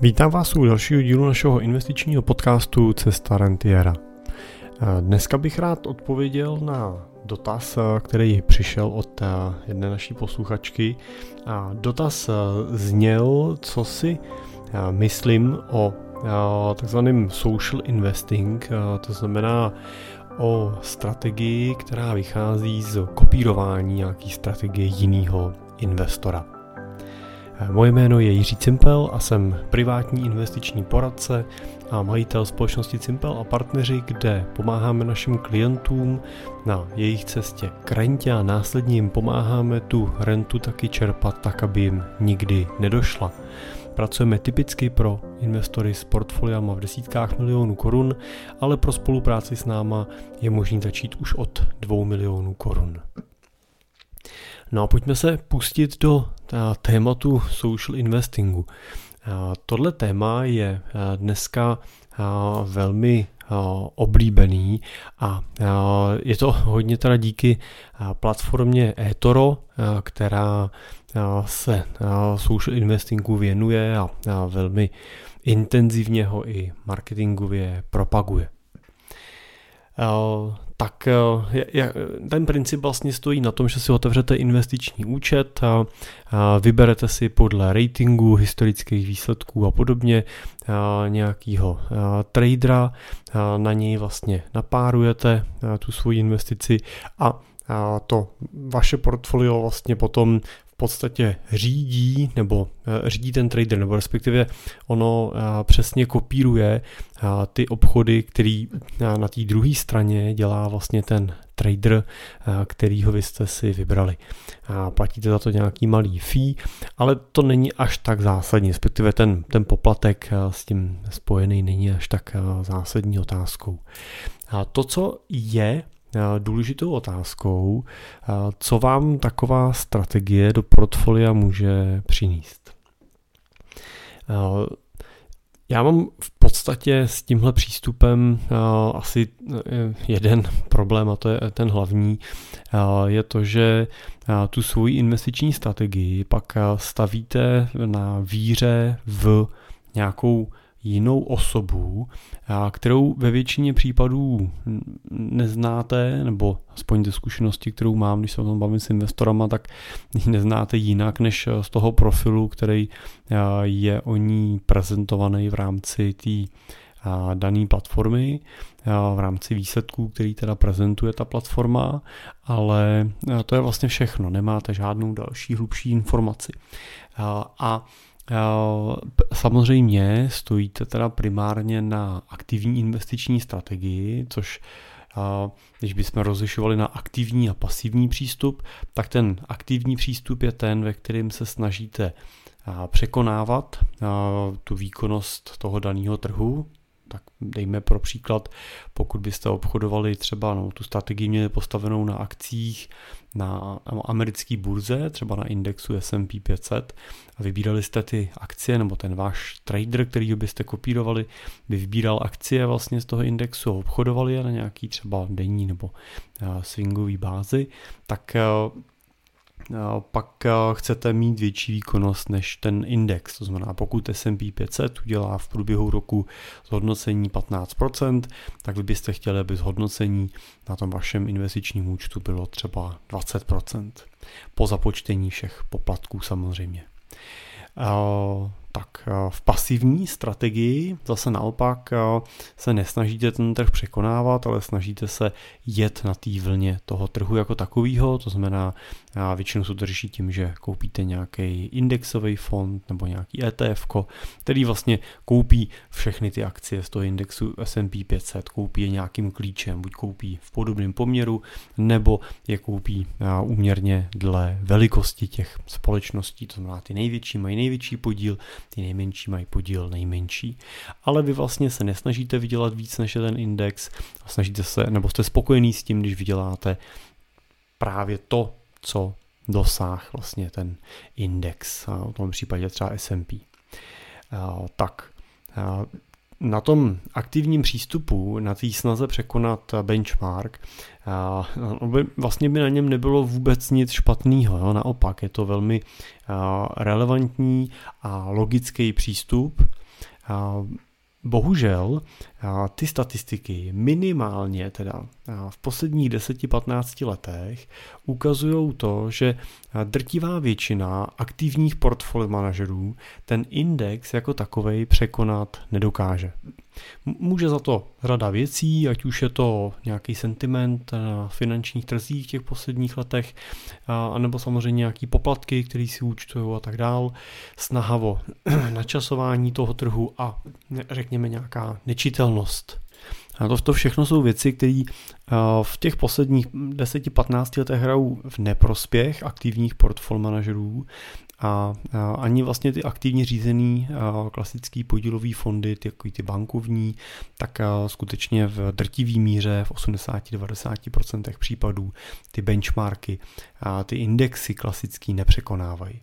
Vítám vás u dalšího dílu našeho investičního podcastu Cesta Rentiera. Dneska bych rád odpověděl na dotaz, který přišel od jedné naší posluchačky. Dotaz zněl, co si myslím o takzvaném social investing, to znamená o strategii, která vychází z kopírování nějaký strategie jiného investora. Moje jméno je Jiří Cimpel a jsem privátní investiční poradce a majitel společnosti Cimpel a partneři, kde pomáháme našim klientům na jejich cestě k rentě a následně jim pomáháme tu rentu taky čerpat tak, aby jim nikdy nedošla. Pracujeme typicky pro investory s portfoliama v desítkách milionů korun, ale pro spolupráci s náma je možný začít už od 2 milionů korun. No a pojďme se pustit do tématu social investingu. Tohle téma je dneska velmi oblíbený a je to hodně teda díky platformě eToro, která se social investingu věnuje a velmi intenzivně ho i marketingově propaguje tak eh, ten princip vlastně stojí na tom, že si otevřete investiční účet a vyberete si podle ratingu, historických výsledků a podobně nějakýho tradera, na něj vlastně napárujete tu svoji investici a to vaše portfolio vlastně potom podstatě řídí nebo eh, řídí ten trader, nebo respektive ono eh, přesně kopíruje eh, ty obchody, který na té druhé straně dělá vlastně ten trader, kterýho vy jste si vybrali. Platíte za to nějaký malý fee, ale to není až tak zásadní, respektive ten, ten poplatek s tím spojený není až tak zásadní otázkou. A to, co je důležitou otázkou, co vám taková strategie do portfolia může přinést. Já mám v podstatě s tímhle přístupem asi jeden problém a to je ten hlavní, je to, že tu svoji investiční strategii pak stavíte na víře v nějakou jinou osobu, kterou ve většině případů neznáte, nebo aspoň ze zkušenosti, kterou mám, když se o tom bavím s investorama, tak ji neznáte jinak než z toho profilu, který je o ní prezentovaný v rámci té dané platformy v rámci výsledků, který teda prezentuje ta platforma, ale to je vlastně všechno, nemáte žádnou další hlubší informaci. A Samozřejmě stojíte teda primárně na aktivní investiční strategii, což když bychom rozlišovali na aktivní a pasivní přístup, tak ten aktivní přístup je ten, ve kterém se snažíte překonávat tu výkonnost toho daného trhu, tak dejme pro příklad, pokud byste obchodovali třeba no, tu strategii měli postavenou na akcích na americké burze, třeba na indexu S&P 500 a vybírali jste ty akcie, nebo ten váš trader, který byste kopírovali, by vybíral akcie vlastně z toho indexu a obchodovali je na nějaký třeba denní nebo swingový bázi, tak pak chcete mít větší výkonnost než ten index. To znamená, pokud S&P 500 udělá v průběhu roku zhodnocení 15%, tak vy byste chtěli, aby zhodnocení na tom vašem investičním účtu bylo třeba 20%. Po započtení všech poplatků samozřejmě tak eh, v pasivní strategii. Zase naopak eh, se nesnažíte ten trh překonávat, ale snažíte se jet na té vlně toho trhu jako takového, to znamená eh, většinou se řeší tím, že koupíte nějaký indexový fond nebo nějaký ETF, který vlastně koupí všechny ty akcie z toho indexu S&P 500, koupí je nějakým klíčem, buď koupí v podobném poměru, nebo je koupí úměrně dle velikosti těch společností, to znamená ty největší mají největší podíl, ty nejmenší mají podíl nejmenší, ale vy vlastně se nesnažíte vydělat víc než ten index a snažíte se, nebo jste spokojený s tím, když vyděláte právě to, co dosáh vlastně ten index, v tom případě třeba S&P. Tak na tom aktivním přístupu, na té snaze překonat benchmark, vlastně by na něm nebylo vůbec nic špatného. Naopak je to velmi relevantní a logický přístup, Bohužel ty statistiky minimálně teda v posledních 10-15 letech ukazují to, že drtivá většina aktivních portfolio manažerů ten index jako takovej překonat nedokáže. Může za to řada věcí, ať už je to nějaký sentiment na finančních trzích těch posledních letech, anebo samozřejmě nějaký poplatky, které si účtují a tak dál, snaha o načasování toho trhu a řekněme nějaká nečitelnost. A to, to všechno jsou věci, které v těch posledních 10-15 letech hrajou v neprospěch aktivních portfolio manažerů a, ani vlastně ty aktivně řízený a, klasický podílový fondy, ty, jako ty bankovní, tak a, skutečně v drtivý míře, v 80-90% případů ty benchmarky, ty indexy klasický nepřekonávají.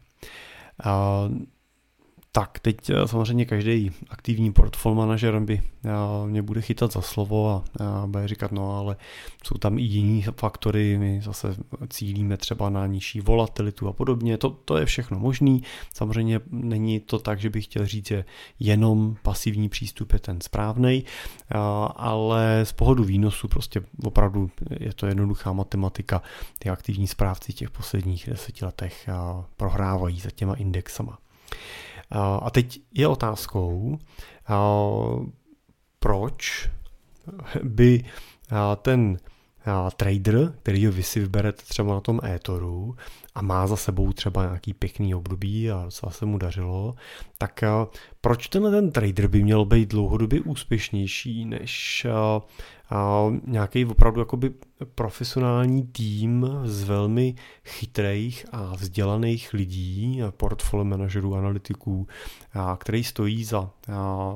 Tak, teď eh, samozřejmě každý aktivní portfolio manažer by eh, mě bude chytat za slovo a bude říkat, no ale jsou tam i jiní faktory, my zase cílíme třeba na nižší volatilitu a podobně, to, to je všechno možný. Samozřejmě není to tak, že bych chtěl říct, že jenom pasivní přístup je ten správný, eh, ale z pohledu výnosu prostě opravdu je to jednoduchá matematika. Ty aktivní správci těch posledních deseti letech prohrávají za těma indexama. A teď je otázkou, proč by ten trader, který vy si vyberete třeba na tom Ethoru a má za sebou třeba nějaký pěkný období a docela se mu dařilo, tak proč tenhle ten trader by měl být dlouhodobě úspěšnější než nějaký opravdu jakoby profesionální tým z velmi chytrých a vzdělaných lidí, portfolio manažerů, analytiků, který stojí za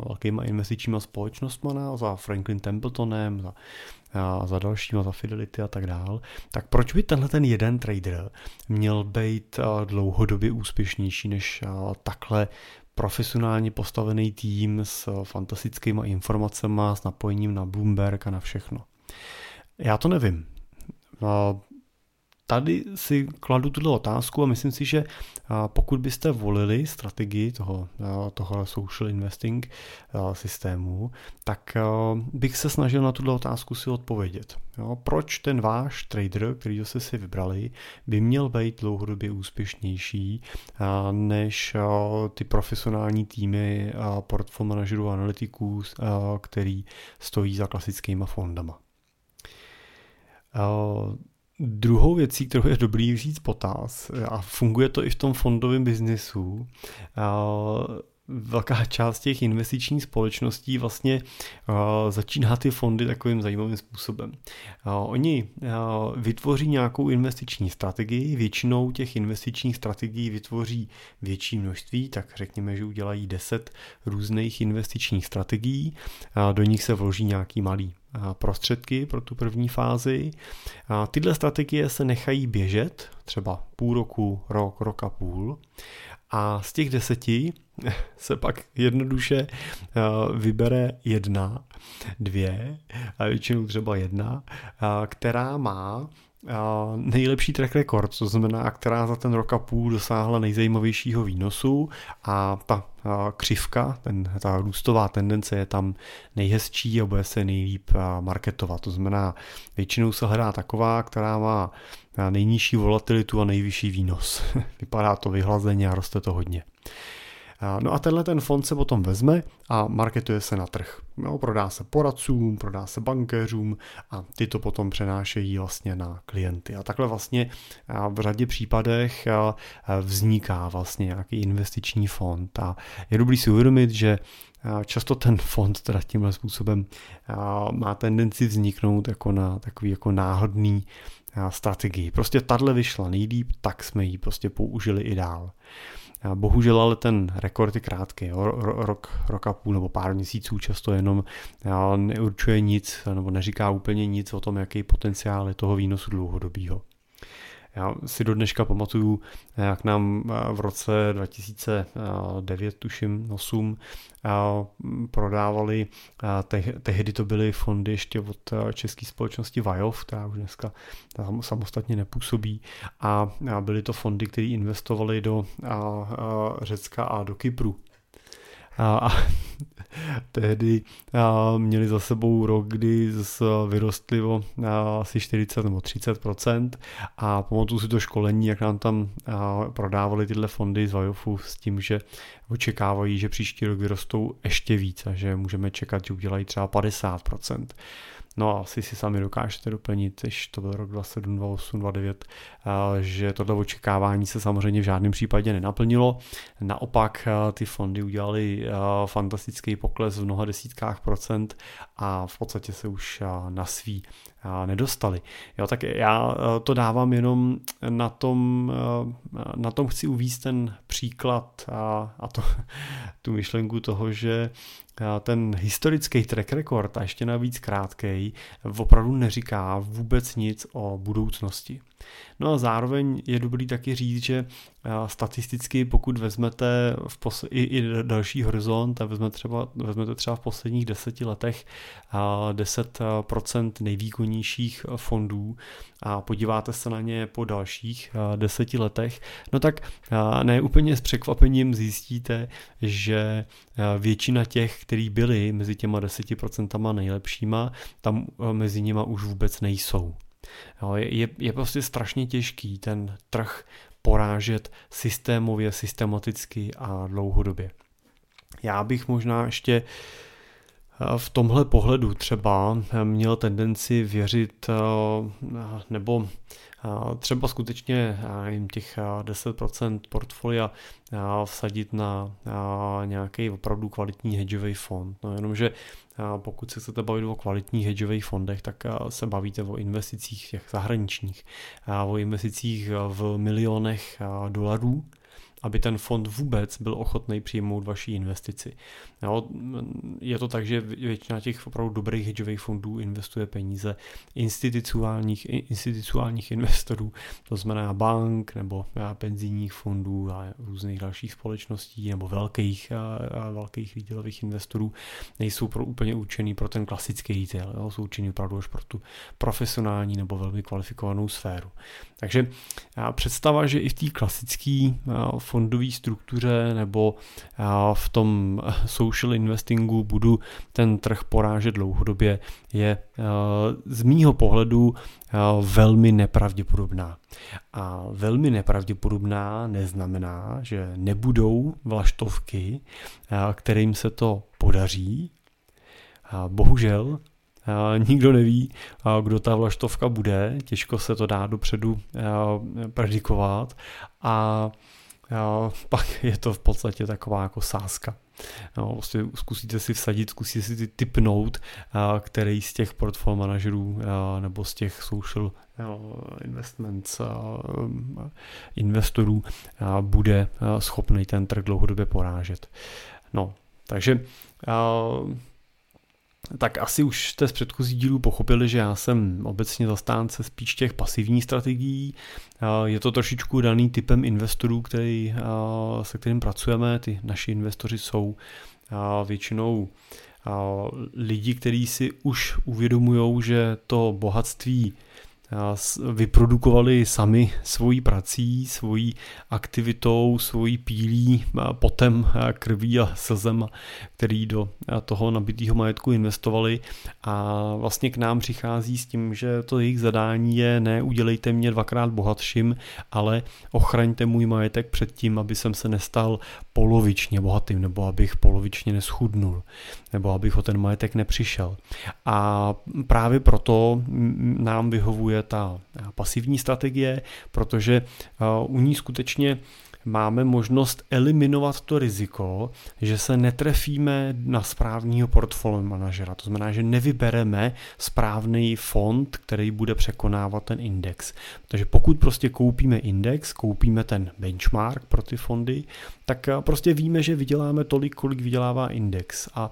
velkýma investičníma společnostmi, za Franklin Templetonem, za a za dalšíma, za Fidelity a tak dál, tak proč by tenhle ten jeden trader měl být dlouhodobě úspěšnější než takhle profesionálně postavený tým s fantastickými informacemi, s napojením na Bloomberg a na všechno. Já to nevím tady si kladu tuto otázku a myslím si, že pokud byste volili strategii toho, toho social investing systému, tak bych se snažil na tuto otázku si odpovědět. Jo, proč ten váš trader, který jste si vybrali, by měl být dlouhodobě úspěšnější než ty profesionální týmy portfolio manažerů a analytiků, který stojí za klasickýma fondama. Druhou věcí, kterou je dobrý vzít potaz, a funguje to i v tom fondovém biznesu, velká část těch investičních společností vlastně začíná ty fondy takovým zajímavým způsobem. Oni vytvoří nějakou investiční strategii, většinou těch investičních strategií vytvoří větší množství, tak řekněme, že udělají 10 různých investičních strategií, do nich se vloží nějaký malý prostředky pro tu první fázi. A tyhle strategie se nechají běžet, třeba půl roku, rok, rok a půl. A z těch deseti se pak jednoduše vybere jedna, dvě, a většinou třeba jedna, která má nejlepší track record, to znamená, která za ten rok a půl dosáhla nejzajímavějšího výnosu a ta křivka, ten, ta růstová tendence je tam nejhezčí a bude se nejlíp marketovat. To znamená, většinou se hledá taková, která má nejnižší volatilitu a nejvyšší výnos. Vypadá to vyhlazeně a roste to hodně. No a tenhle ten fond se potom vezme a marketuje se na trh. No, prodá se poradcům, prodá se bankéřům a ty to potom přenášejí vlastně na klienty. A takhle vlastně v řadě případech vzniká vlastně nějaký investiční fond. A je dobrý si uvědomit, že často ten fond teda tímhle způsobem má tendenci vzniknout jako na takový jako náhodný strategii. Prostě tahle vyšla nejlíp, tak jsme ji prostě použili i dál. Bohužel ale ten rekord je krátký, jo. Rok, rok a půl nebo pár měsíců často jenom neurčuje nic nebo neříká úplně nic o tom, jaký potenciál je toho výnosu dlouhodobého. Já si do dneška pamatuju, jak nám eh, v roce 2009, tuším, 8, eh, prodávali, eh, tehdy to byly fondy ještě od české společnosti Vajov, která už dneska samostatně nepůsobí a byly to fondy, které investovaly do Řecka a do Kypru. A tehdy měli za sebou rok, kdy vyrostli o asi 40 nebo 30% a pamatuju si to školení, jak nám tam prodávali tyhle fondy z Vajofu s tím, že očekávají, že příští rok vyrostou ještě víc a že můžeme čekat, že udělají třeba 50 No a asi si sami dokážete doplnit, když to byl rok 27, 28, 29, že tohle očekávání se samozřejmě v žádném případě nenaplnilo. Naopak eh, ty fondy udělali eh, fantastický pokles v mnoha desítkách procent a v podstatě se už eh, na svý nedostali. Jo, tak já to dávám jenom na tom, na tom chci uvíct ten příklad a, a to, tu myšlenku toho, že ten historický track record a ještě navíc krátkej opravdu neříká vůbec nic o budoucnosti. No a zároveň je dobrý taky říct, že statisticky, pokud vezmete v i, i další horizont a vezmete třeba, vezmete třeba v posledních deseti letech 10% nejvýkonnějších fondů a podíváte se na ně po dalších deseti letech, no tak ne úplně s překvapením zjistíte, že většina těch, který byli mezi těma 10% nejlepšíma, tam mezi nima už vůbec nejsou. Jo, je, je prostě strašně těžký ten trh porážet systémově, systematicky a dlouhodobě. Já bych možná ještě eh, v tomhle pohledu třeba měl tendenci věřit eh, nebo třeba skutečně jim těch 10% portfolia vsadit na nějaký opravdu kvalitní hedžový fond. No jenomže pokud se chcete bavit o kvalitních hedžových fondech, tak se bavíte o investicích těch zahraničních, o investicích v milionech dolarů, aby ten fond vůbec byl ochotný přijmout vaši investici. Jo, je to tak, že většina těch opravdu dobrých hedžových fondů investuje peníze institucionálních, institucionálních investorů, to znamená bank nebo penzijních fondů a různých dalších společností nebo velkých, a velkých retailových investorů nejsou pro, úplně určený pro ten klasický retail, jo, jsou určený opravdu až pro tu profesionální nebo velmi kvalifikovanou sféru. Takže představa, že i v té klasické fondové struktuře nebo v tom social investingu budu ten trh porážet dlouhodobě, je z mýho pohledu velmi nepravděpodobná. A velmi nepravděpodobná neznamená, že nebudou vlaštovky, kterým se to podaří. Bohužel Nikdo neví, kdo ta vlaštovka bude, těžko se to dá dopředu predikovat a pak je to v podstatě taková jako sázka. No, prostě zkusíte si vsadit, zkusíte si ty typnout, který z těch portfolio manažerů nebo z těch social investments investorů bude schopný ten trh dlouhodobě porážet. No, takže tak asi už jste z předchozí dílů pochopili, že já jsem obecně zastánce spíš těch pasivních strategií. Je to trošičku daný typem investorů, který, se kterým pracujeme. Ty naši investoři jsou většinou lidi, kteří si už uvědomují, že to bohatství vyprodukovali sami svojí prací, svojí aktivitou, svojí pílí, potem krví a slzem, který do toho nabitého majetku investovali. A vlastně k nám přichází s tím, že to jejich zadání je ne udělejte mě dvakrát bohatším, ale ochraňte můj majetek před tím, aby jsem se nestal polovičně bohatým nebo abych polovičně neschudnul nebo abych o ten majetek nepřišel. A právě proto nám vyhovuje ta pasivní strategie, protože u ní skutečně máme možnost eliminovat to riziko, že se netrefíme na správního portfolio manažera. To znamená, že nevybereme správný fond, který bude překonávat ten index. Takže pokud prostě koupíme index, koupíme ten benchmark pro ty fondy, tak prostě víme, že vyděláme tolik, kolik vydělává index. A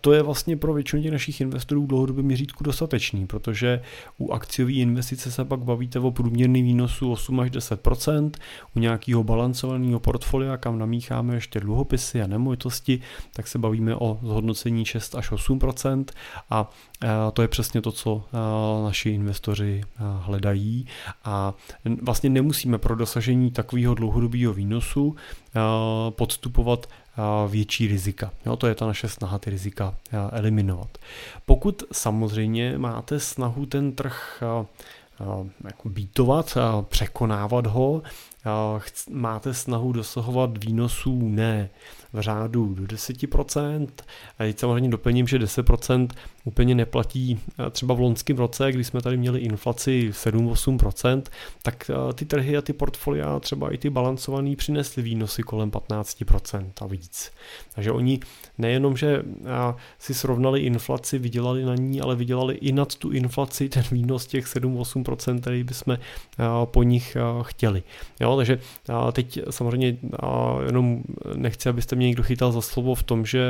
to je vlastně pro většinu těch našich investorů v dlouhodobém měřítku dostatečný, protože u akciové investice se pak bavíte o průměrný výnosu 8 až 10% u nějakého balancovaného portfolia, kam namícháme ještě dluhopisy a nemovitosti, tak se bavíme o zhodnocení 6 až 8% a to je přesně to, co naši investoři hledají a vlastně nemusíme pro dosažení takového dlouhodobého výnosu podstupovat větší rizika. Jo, to je ta naše snaha ty rizika eliminovat. Pokud samozřejmě máte snahu ten trh jako bítovat, překonávat ho, máte snahu dosahovat výnosů ne v řádu do 10%, a teď samozřejmě doplním, že 10% úplně neplatí třeba v loňském roce, kdy jsme tady měli inflaci 7-8%, tak ty trhy a ty portfolia, třeba i ty balancovaný, přinesly výnosy kolem 15% a víc. Takže oni nejenom, že si srovnali inflaci, vydělali na ní, ale vydělali i nad tu inflaci ten výnos těch 7-8%, který bychom po nich chtěli. Jo, takže teď samozřejmě jenom nechci, abyste mě někdo chytal za slovo v tom, že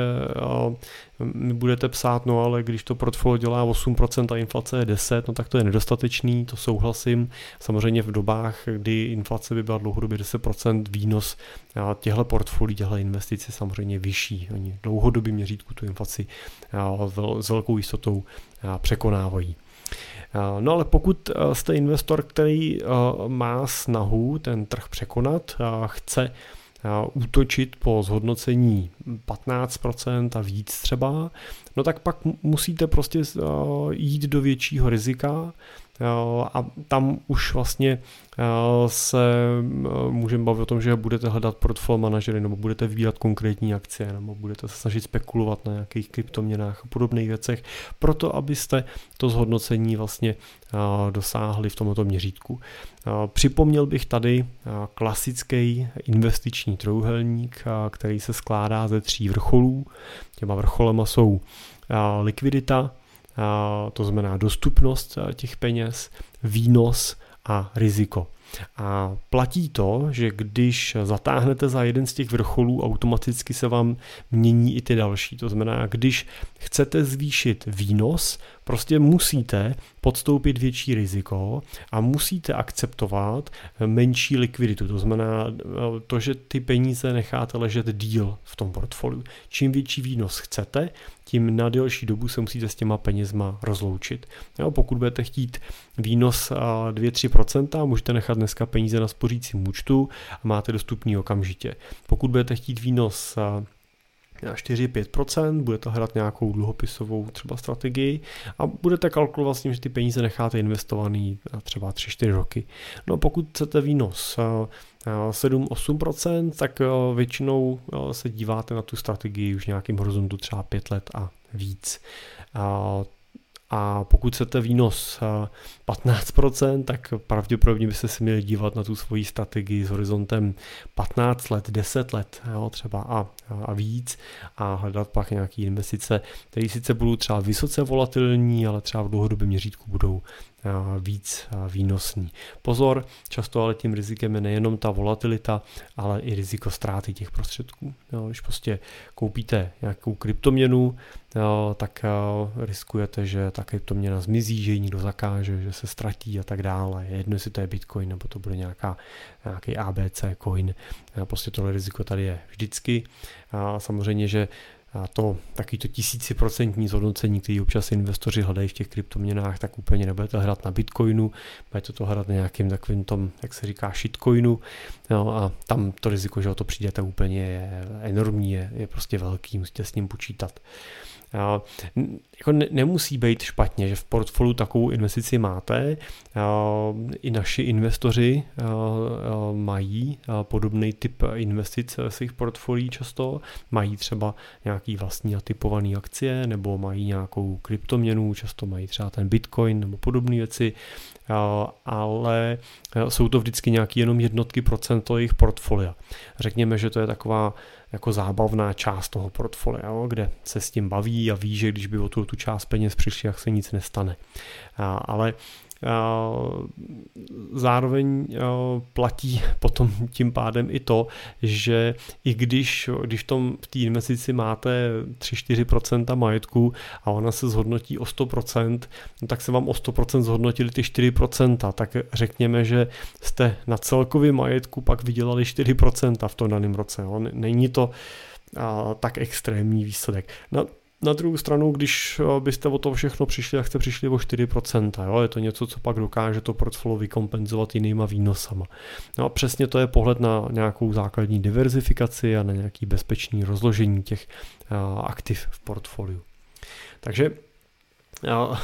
mi budete psát, no ale když to portfolio dělá 8% a inflace je 10, no tak to je nedostatečný, to souhlasím. Samozřejmě v dobách, kdy inflace by byla dlouhodobě 10%, výnos těchto portfolií, těchto investic je samozřejmě vyšší. Oni dlouhodobě měřítku tu inflaci s velkou jistotou překonávají. No ale pokud jste investor, který má snahu ten trh překonat, chce útočit po zhodnocení 15% a víc třeba, no tak pak musíte prostě jít do většího rizika a tam už vlastně se můžeme bavit o tom, že budete hledat portfolio manažery nebo budete vybírat konkrétní akcie nebo budete se snažit spekulovat na nějakých kryptoměnách a podobných věcech, proto abyste to zhodnocení vlastně dosáhli v tomto měřítku. Připomněl bych tady klasický investiční trojuhelník, který se skládá ze tří vrcholů. Těma vrcholema jsou likvidita, to znamená dostupnost těch peněz, výnos a riziko. A platí to, že když zatáhnete za jeden z těch vrcholů, automaticky se vám mění i ty další. To znamená, když chcete zvýšit výnos, prostě musíte podstoupit větší riziko a musíte akceptovat menší likviditu. To znamená to, že ty peníze necháte ležet díl v tom portfoliu. Čím větší výnos chcete, tím na delší dobu se musíte s těma penězma rozloučit. Jo, pokud budete chtít výnos 2-3%, můžete nechat dneska peníze na spořícím účtu a máte dostupný okamžitě. Pokud budete chtít výnos 4-5%, budete hrát nějakou dluhopisovou třeba strategii a budete kalkulovat s tím, že ty peníze necháte investovaný třeba 3-4 roky. No pokud chcete výnos 7-8%, tak většinou se díváte na tu strategii už nějakým horizontu třeba 5 let a víc. A pokud chcete výnos 15%, tak pravděpodobně byste se měli dívat na tu svoji strategii s horizontem 15 let, 10 let jo, třeba a, a víc a hledat pak nějaké investice, které sice budou třeba vysoce volatilní, ale třeba v dlouhodobém měřítku budou víc výnosný. Pozor, často ale tím rizikem je nejenom ta volatilita, ale i riziko ztráty těch prostředků. Když prostě koupíte nějakou kryptoměnu, tak riskujete, že ta kryptoměna zmizí, že ji někdo zakáže, že se ztratí a tak dále. Je jedno, jestli to je Bitcoin nebo to bude nějaká, nějaký ABC coin. Prostě tohle riziko tady je vždycky. A samozřejmě, že a to taky to tisíciprocentní zhodnocení, který občas investoři hledají v těch kryptoměnách, tak úplně nebudete hrát na Bitcoinu, budete to hrát na nějakým takovým tom, jak se říká, shitcoinu no a tam to riziko, že o to přijdete úplně je enormní, je, je prostě velký, musíte s ním počítat. Jako ne, nemusí být špatně, že v portfoliu takovou investici máte. I naši investoři mají podobný typ investic v svých portfolií často. Mají třeba nějaký vlastní typované akcie nebo mají nějakou kryptoměnu, často mají třeba ten bitcoin nebo podobné věci, ale jsou to vždycky nějaký jenom jednotky procent jejich portfolia. Řekněme, že to je taková jako zábavná část toho portfolia, kde se s tím baví a ví, že když by o tu, tu část peněz přišli, jak se nic nestane. A, ale zároveň platí potom tím pádem i to, že i když, když v, tom, v té investici máte 3-4% majetku a ona se zhodnotí o 100%, no tak se vám o 100% zhodnotili ty 4%, tak řekněme, že jste na celkově majetku pak vydělali 4% v tom daném roce. Není to a, tak extrémní výsledek. Na, na druhou stranu, když eh, byste o to všechno přišli, tak jste přišli o 4%. Jo? Je to něco, co pak dokáže to portfolio vykompenzovat jinýma výnosama. No a přesně to je pohled na nějakou základní diverzifikaci a na nějaký bezpečný rozložení těch eh, aktiv v portfoliu. Takže eh,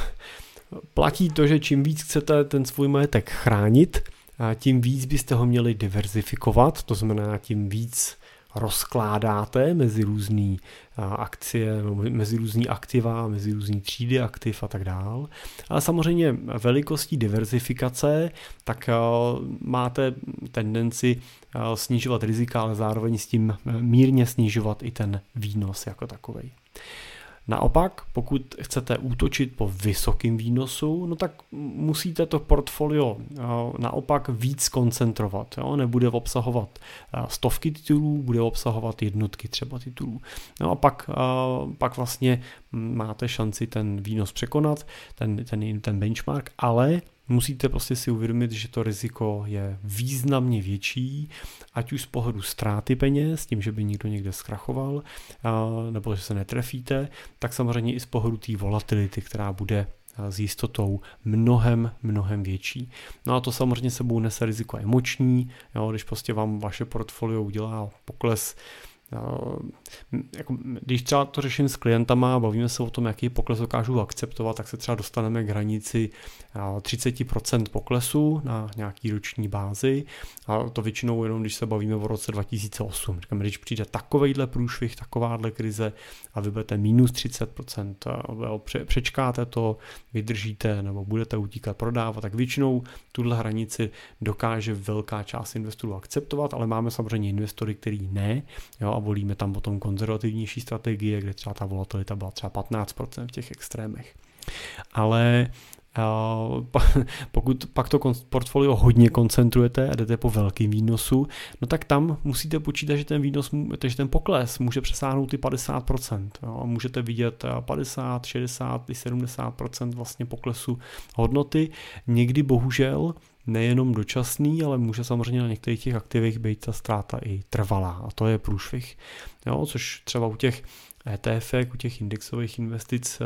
platí to, že čím víc chcete ten svůj majetek chránit, tím víc byste ho měli diverzifikovat, to znamená tím víc rozkládáte mezi různé akcie, mezi různý aktiva, mezi různé třídy aktiv a tak dál. Ale samozřejmě velikostí diverzifikace, tak máte tendenci snižovat rizika, ale zároveň s tím mírně snižovat i ten výnos jako takový. Naopak, pokud chcete útočit po vysokém výnosu, no tak musíte to portfolio eh, naopak víc koncentrovat. Jo? Nebude obsahovat eh, stovky titulů, bude obsahovat jednotky třeba titulů. No a pak, eh, pak vlastně máte šanci ten výnos překonat, ten, ten, ten benchmark, ale musíte prostě si uvědomit, že to riziko je významně větší, ať už z pohledu ztráty peněz, tím, že by někdo někde zkrachoval, nebo že se netrefíte, tak samozřejmě i z pohledu té volatility, která bude s jistotou mnohem, mnohem větší. No a to samozřejmě sebou nese riziko emoční, jo, když prostě vám vaše portfolio udělá pokles jako, když třeba to řeším s klientama, bavíme se o tom, jaký pokles dokážu akceptovat, tak se třeba dostaneme k hranici 30% poklesu na nějaký roční bázi a to většinou jenom, když se bavíme o roce 2008. Říkáme, když přijde takovejhle průšvih, takováhle krize a vy budete minus 30%, přečkáte to, vydržíte nebo budete utíkat prodávat, tak většinou tuhle hranici dokáže velká část investorů akceptovat, ale máme samozřejmě investory, který ne, jo, a volíme tam potom konzervativnější strategie, kde třeba ta volatilita byla třeba 15% v těch extrémech. Ale pokud pak to portfolio hodně koncentrujete a jdete po velkým výnosu, no tak tam musíte počítat, že ten výnos, že ten pokles může přesáhnout i 50%. Jo. Můžete vidět 50, 60 i 70% vlastně poklesu hodnoty. Někdy bohužel nejenom dočasný, ale může samozřejmě na některých těch aktivech být ta ztráta i trvalá a to je průšvih. Jo, což třeba u těch ETF, u těch indexových investic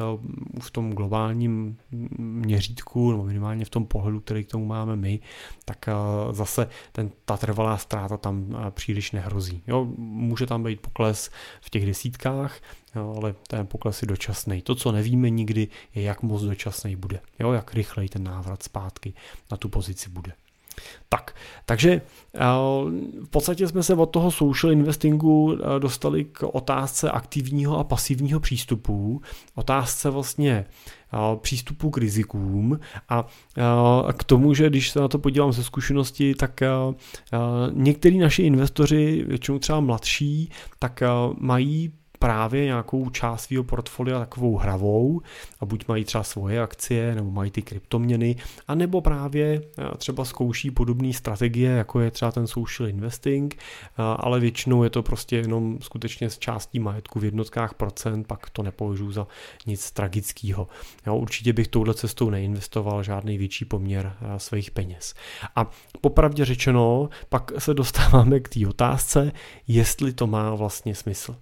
v tom globálním měřítku, nebo minimálně v tom pohledu, který k tomu máme my, tak eh, zase ten, ta trvalá ztráta tam eh, příliš nehrozí. Jo, může tam být pokles v těch desítkách, jo, ale ten pokles je dočasný. To, co nevíme nikdy, je, jak moc dočasný bude. Jo, jak rychlej ten návrat zpátky na tu pozici bude. Tak, takže eh, v podstatě jsme se od toho social investingu eh, dostali k otázce aktivního a pasivního přístupu, otázce vlastně eh, přístupu k rizikům a k tomu, že když se na to podívám ze zkušenosti, tak některý naši investoři, většinou třeba mladší, tak mají právě nějakou část svého portfolia takovou hravou a buď mají třeba svoje akcie nebo mají ty kryptoměny a nebo právě eh, třeba zkouší podobné strategie, jako je třeba ten social investing, eh, ale většinou je to prostě jenom skutečně z částí majetku v jednotkách procent, pak to nepovažuji za nic tragického. Určitě bych touhle cestou neinvestoval žádný větší poměr eh, svých peněz. A popravdě řečeno, pak se dostáváme k té otázce, jestli to má vlastně smysl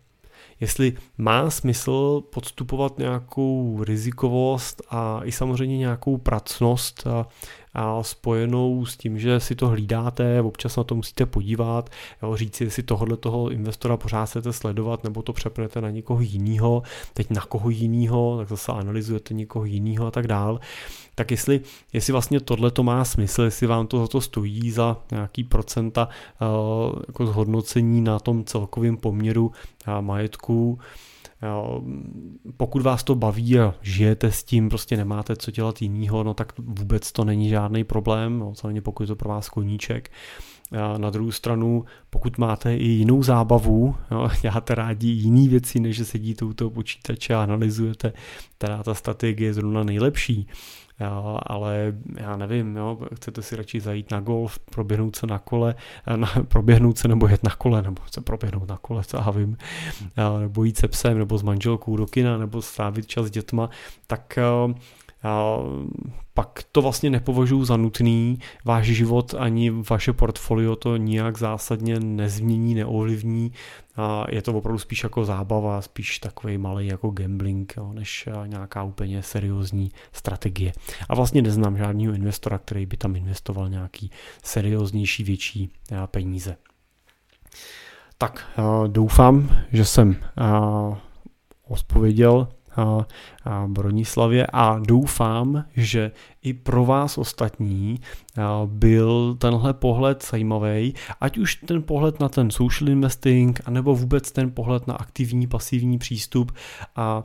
jestli má smysl podstupovat nějakou rizikovost a i samozřejmě nějakou pracnost a, spojenou s tím, že si to hlídáte, občas na to musíte podívat, jo, říct si, jestli tohohle toho investora pořád chcete sledovat, nebo to přepnete na někoho jiného, teď na koho jiného, tak zase analyzujete někoho jiného a tak dál. Tak jestli, jestli vlastně tohle to má smysl, jestli vám to za to stojí za nějaký procenta uh, jako zhodnocení na tom celkovém poměru uh, majetku, pokud vás to baví a žijete s tím, prostě nemáte co dělat jinýho, no tak vůbec to není žádný problém, no, samozřejmě pokud je to pro vás koníček. na druhou stranu, pokud máte i jinou zábavu, jo, děláte rádi jiný věci, než že sedíte u toho počítače a analyzujete, teda ta strategie je zrovna nejlepší, Jo, ale já nevím, jo, chcete si radši zajít na golf, proběhnout se na kole, na, proběhnout se nebo jet na kole, nebo se proběhnout na kole, co já vím, nebo jít se psem, nebo s manželkou do kina, nebo strávit čas s dětma, tak pak to vlastně nepovažuji za nutný, váš život ani vaše portfolio to nijak zásadně nezmění, neovlivní, je to opravdu spíš jako zábava, spíš takový malý jako gambling, jo, než nějaká úplně seriózní strategie. A vlastně neznám žádného investora, který by tam investoval nějaký serióznější, větší peníze. Tak doufám, že jsem odpověděl Bronislavě a doufám, že i pro vás ostatní byl tenhle pohled zajímavý, ať už ten pohled na ten social investing, anebo vůbec ten pohled na aktivní, pasivní přístup a,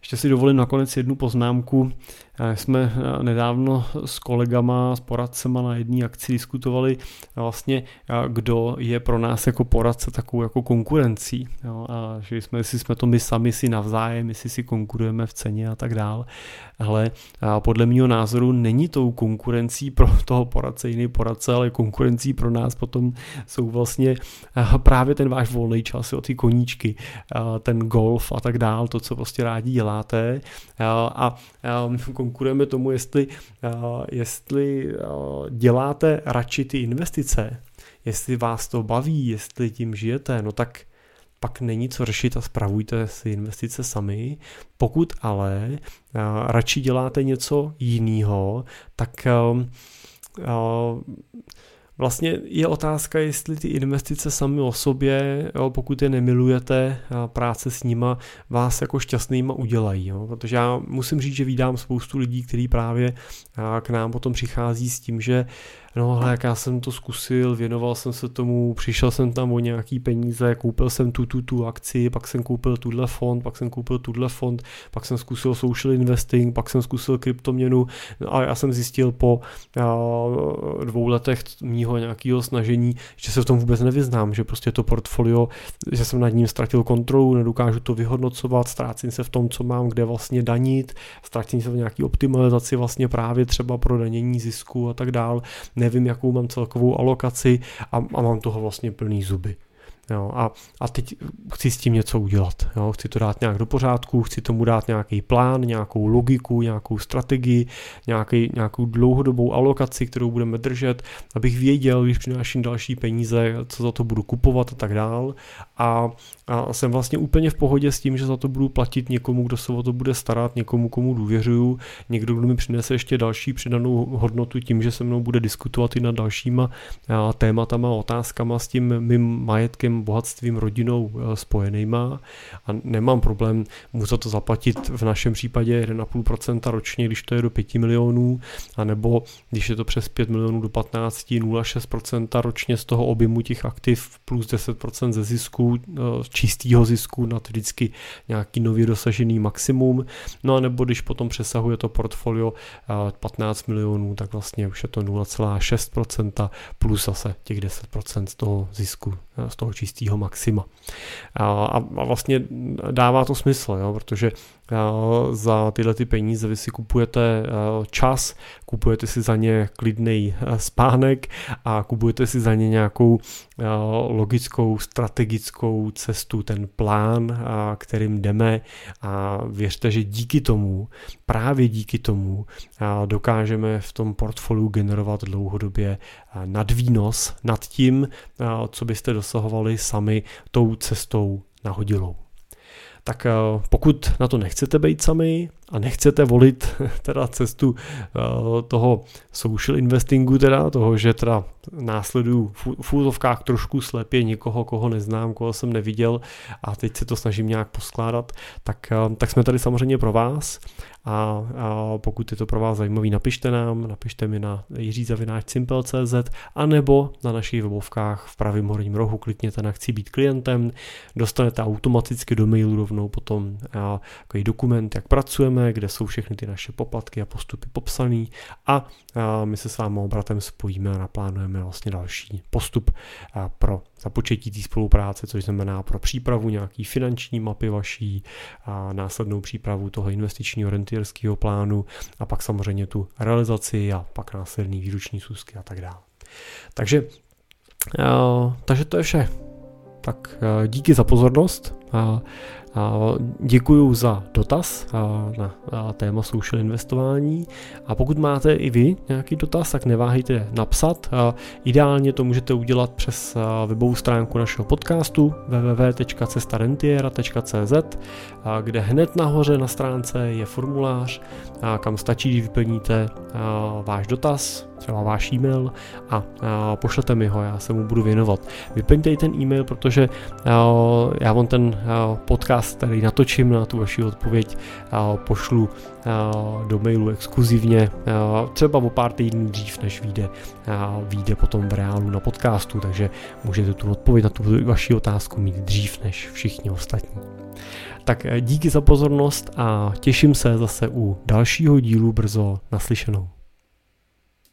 ještě si dovolím nakonec jednu poznámku. Jsme nedávno s kolegama, s poradcema na jedné akci diskutovali vlastně, kdo je pro nás jako poradce takovou jako konkurencí. Jo, a že jsme, jestli jsme to my sami si navzájem, jestli si konkurujeme v ceně a tak dál. Ale podle mého názoru není tou konkurencí pro toho poradce jiný poradce, ale konkurencí pro nás potom jsou vlastně právě ten váš volný čas, o ty koníčky, ten golf a tak dál, to, co prostě rádi děláte. A konkurujeme tomu, jestli, jestli děláte radši ty investice, jestli vás to baví, jestli tím žijete, no tak pak není co řešit a spravujte si investice sami. Pokud ale radši děláte něco jiného, tak Vlastně je otázka, jestli ty investice sami o sobě, jo, pokud je nemilujete, práce s nima, vás jako šťastnýma udělají. Jo. Protože já musím říct, že vídám spoustu lidí, kteří právě k nám potom přichází s tím, že no ale jak já jsem to zkusil, věnoval jsem se tomu, přišel jsem tam o nějaký peníze, koupil jsem tu, tu, tu akci, pak jsem koupil tuhle fond, pak jsem koupil tuhle fond, pak jsem zkusil social investing, pak jsem zkusil kryptoměnu. No a já jsem zjistil po dvou letech mýho nějakého snažení, že se v tom vůbec nevyznám, že prostě to portfolio, že jsem nad ním ztratil kontrolu, nedokážu to vyhodnocovat, ztrácím se v tom, co mám kde vlastně danit, ztrácím se v nějaký optimalizaci vlastně právě třeba pro danění zisku a tak dál nevím, jakou mám celkovou alokaci a, a mám toho vlastně plný zuby. Jo, a, a teď chci s tím něco udělat. Jo, chci to dát nějak do pořádku, chci tomu dát nějaký plán, nějakou logiku, nějakou strategii, nějaký, nějakou dlouhodobou alokaci, kterou budeme držet, abych věděl, když přináším další peníze, co za to budu kupovat a tak dál. A, a jsem vlastně úplně v pohodě s tím, že za to budu platit někomu, kdo se o to bude starat, někomu, komu důvěřuju, někdo, kdo mi přinese ještě další přidanou hodnotu tím, že se mnou bude diskutovat i nad dalšíma tématama, otázkama s tím mým majetkem, bohatstvím, rodinou eh, spojenýma. A nemám problém mu za to zaplatit v našem případě 1,5% ročně, když to je do 5 milionů, anebo když je to přes 5 milionů do 15, 0,6% ročně z toho objemu těch aktiv plus 10% ze zisku, eh, čistého zisku na vždycky nějaký nově dosažený maximum, no a nebo když potom přesahuje to portfolio 15 eh, milionů, tak vlastně už je to 0,6% plus zase těch 10% z toho zisku, z toho čistého čistého maxima. A, a vlastně dává to smysl, jo, protože za tyhle ty peníze vy si kupujete čas, kupujete si za ně klidný spánek a kupujete si za ně nějakou logickou, strategickou cestu, ten plán, kterým jdeme. A věřte, že díky tomu, právě díky tomu dokážeme v tom portfoliu generovat dlouhodobě nadvýnos nad tím, co byste dosahovali sami tou cestou nahodilou tak eh, pokud na to nechcete být sami a nechcete volit teda cestu eh, toho social investingu, teda toho, že teda následuju v úzovkách trošku slepě někoho, koho neznám, koho jsem neviděl a teď se to snažím nějak poskládat, tak, eh, tak jsme tady samozřejmě pro vás. A, a pokud je to pro vás zajímavý, napište nám, napište mi na jiřizavináčsimple.cz a nebo na našich webovkách v pravém horním rohu klikněte na chci být klientem, dostanete automaticky do mailu rovnou rovnou potom takový dokument, jak pracujeme, kde jsou všechny ty naše poplatky a postupy popsané a my se s vámi obratem spojíme a naplánujeme vlastně další postup pro započetí té spolupráce, což znamená pro přípravu nějaký finanční mapy vaší, a následnou přípravu toho investičního rentierského plánu a pak samozřejmě tu realizaci a pak následný výroční sůzky a tak dále. Takže, takže to je vše. Tak díky za pozornost. Děkuji za dotaz na téma social investování a pokud máte i vy nějaký dotaz, tak neváhejte napsat. Ideálně to můžete udělat přes webovou stránku našeho podcastu www.cestarentiera.cz, kde hned nahoře na stránce je formulář, kam stačí, když vyplníte váš dotaz, třeba váš e-mail a, a pošlete mi ho, já se mu budu věnovat. Vyplňte i ten e-mail, protože já vám ten podcast, který natočím na tu vaši odpověď, pošlu do mailu exkluzivně, třeba o pár týdnů dřív, než vyjde, vyjde potom v reálu na podcastu, takže můžete tu odpověď na tu vaši otázku mít dřív než všichni ostatní. Tak díky za pozornost a těším se zase u dalšího dílu brzo naslyšenou.